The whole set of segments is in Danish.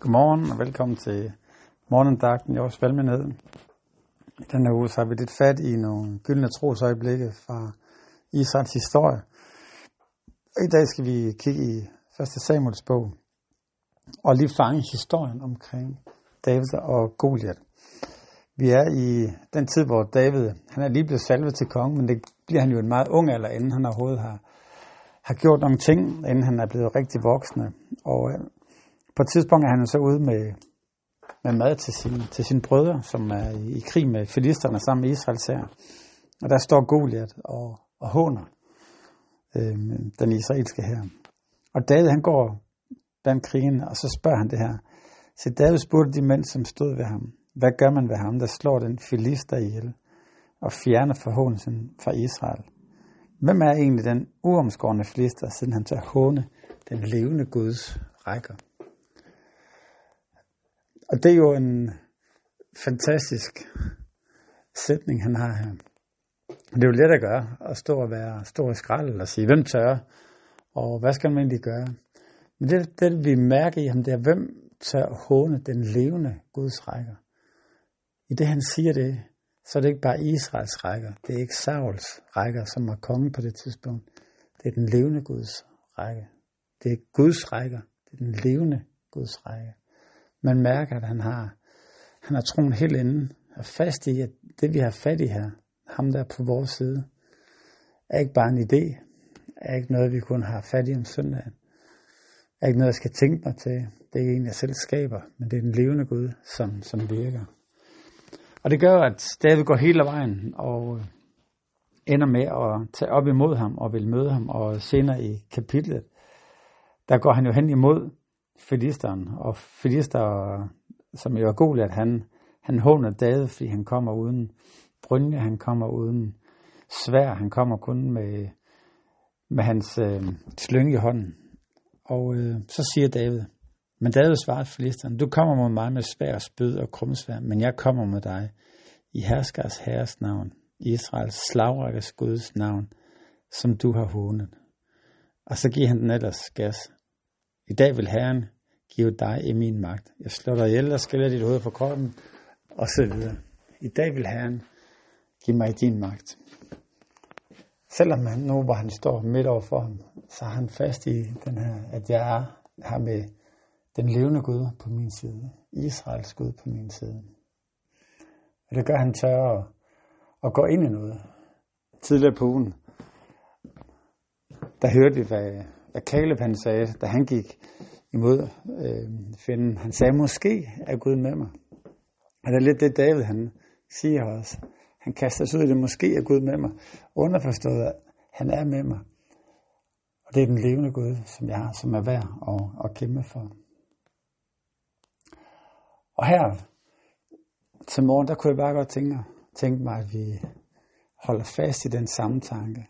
Godmorgen og velkommen til morgendagten i års valgmenighed. I denne uge så har vi lidt fat i nogle gyldne trosøjeblikke fra Israels historie. Og i dag skal vi kigge i 1. Samuels bog og lige fange historien omkring David og Goliat. Vi er i den tid, hvor David, han er lige blevet salvet til konge, men det bliver han jo en meget ung alder, inden han overhovedet har, har gjort nogle ting, inden han er blevet rigtig voksne. Og på et tidspunkt er han så ude med, med mad til, sin, til sine brødre, som er i, i krig med filisterne sammen med Israels her. Og der står Goliat og, og håner øh, den israelske her. Og David han går blandt krigen, og så spørger han det her. Så David spurgte de mænd, som stod ved ham, hvad gør man ved ham, der slår den filister ihjel og fjerner forhåndelsen fra Israel? Hvem er egentlig den uomskårende filister, siden han tager håne den levende Guds rækker? Og det er jo en fantastisk sætning, han har her. Det er jo let at gøre, at stå og være stor i skrald og sige, hvem tør, og hvad skal man egentlig gøre? Men det, det vi mærker i ham, det er, hvem tør håne den levende Guds rækker. I det han siger det, så er det ikke bare Israels rækker, det er ikke Sauls rækker, som var konge på det tidspunkt. Det er den levende Guds række. Det er Guds rækker, det er den levende Guds række. Man mærker, at han har, han har troen helt inde, og fast i, at det vi har fat i her, ham der på vores side, er ikke bare en idé, er ikke noget, vi kun har fat i om søndagen, er ikke noget, jeg skal tænke mig til. Det er ikke en, jeg selv skaber, men det er den levende Gud, som, som virker. Og det gør, at David går hele vejen og øh, ender med at tage op imod ham og vil møde ham. Og senere i kapitlet, der går han jo hen imod filisteren. Og filister, som jo er at han, han håner David, fordi han kommer uden brynje, han kommer uden svær, han kommer kun med, med hans øh, slynge i hånden. Og øh, så siger David, men David svarede filisteren, du kommer mod mig med svær, spyd og krumsvær, men jeg kommer med dig i herskers herres navn, Israels slagrækkes Guds navn, som du har hånet. Og så giver han den ellers gas. I dag vil Herren give dig i min magt. Jeg slår dig ihjel og skiller dit hoved fra kroppen, og så videre. I dag vil Herren give mig din magt. Selvom han nu, hvor han står midt over for ham, så er han fast i den her, at jeg er her med den levende Gud på min side. Israels Gud på min side. Og det gør, han tør at, at gå ind i noget. Tidligere på ugen, der hørte vi, hvad, hvad Caleb han sagde, da han gik imod øh, fjenden. Han sagde, måske er Gud med mig. Og det er lidt det, David han siger også. Han kaster sig ud i det, måske er Gud med mig. Underforstået, at han er med mig. Og det er den levende Gud, som jeg har, som er værd at, at kæmpe for. Og her til morgen, der kunne jeg bare godt tænke, tænke mig, at vi holder fast i den samme tanke.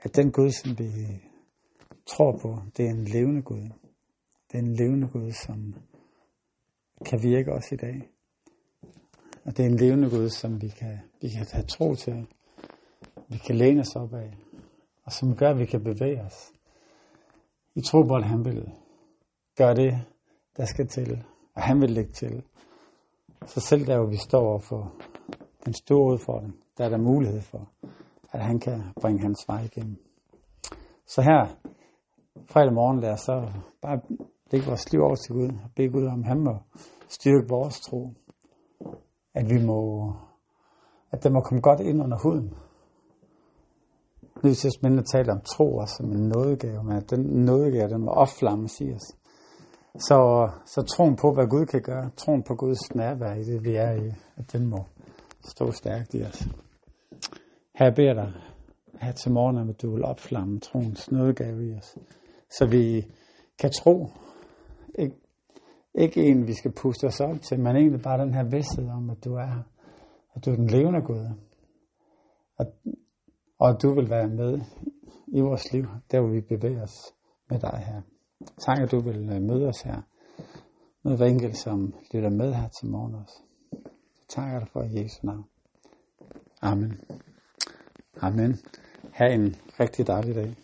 At den Gud, som vi tror på, det er en levende Gud den levende Gud, som kan virke os i dag. Og det er en levende Gud, som vi kan, vi kan have tro til. Vi kan læne os op af. Og som gør, at vi kan bevæge os. I tro på, at han vil gøre det, der skal til. Og han vil lægge til. Så selv der, hvor vi står for den store udfordring, der er der mulighed for, at han kan bringe hans vej igennem. Så her, fredag morgen, lad os så bare lægge vores liv over til Gud, og bede Gud om, han må styrke vores tro. At vi må, at det må komme godt ind under huden. Nu er det spændende at taler om tro også som en nådegave, men at den nådegave, den må opflamme, i os. Så, så troen på, hvad Gud kan gøre, troen på Guds nærvær i det, vi er i, at den må stå stærkt i os. Her beder dig her til morgen, at du vil opflamme troens nådegave i os, så vi kan tro, ikke, ikke en, vi skal puste os op til, men egentlig bare den her vidsthed om, at du er her, at du er den levende Gud, og, og at du vil være med i vores liv, der hvor vi bevæger os med dig her. Tak, at du vil øh, møde os her. Med hver enkelt, som lytter med her til morgen også. Så takker dig for i Jesu navn. Amen. Amen. Ha' en rigtig dejlig dag.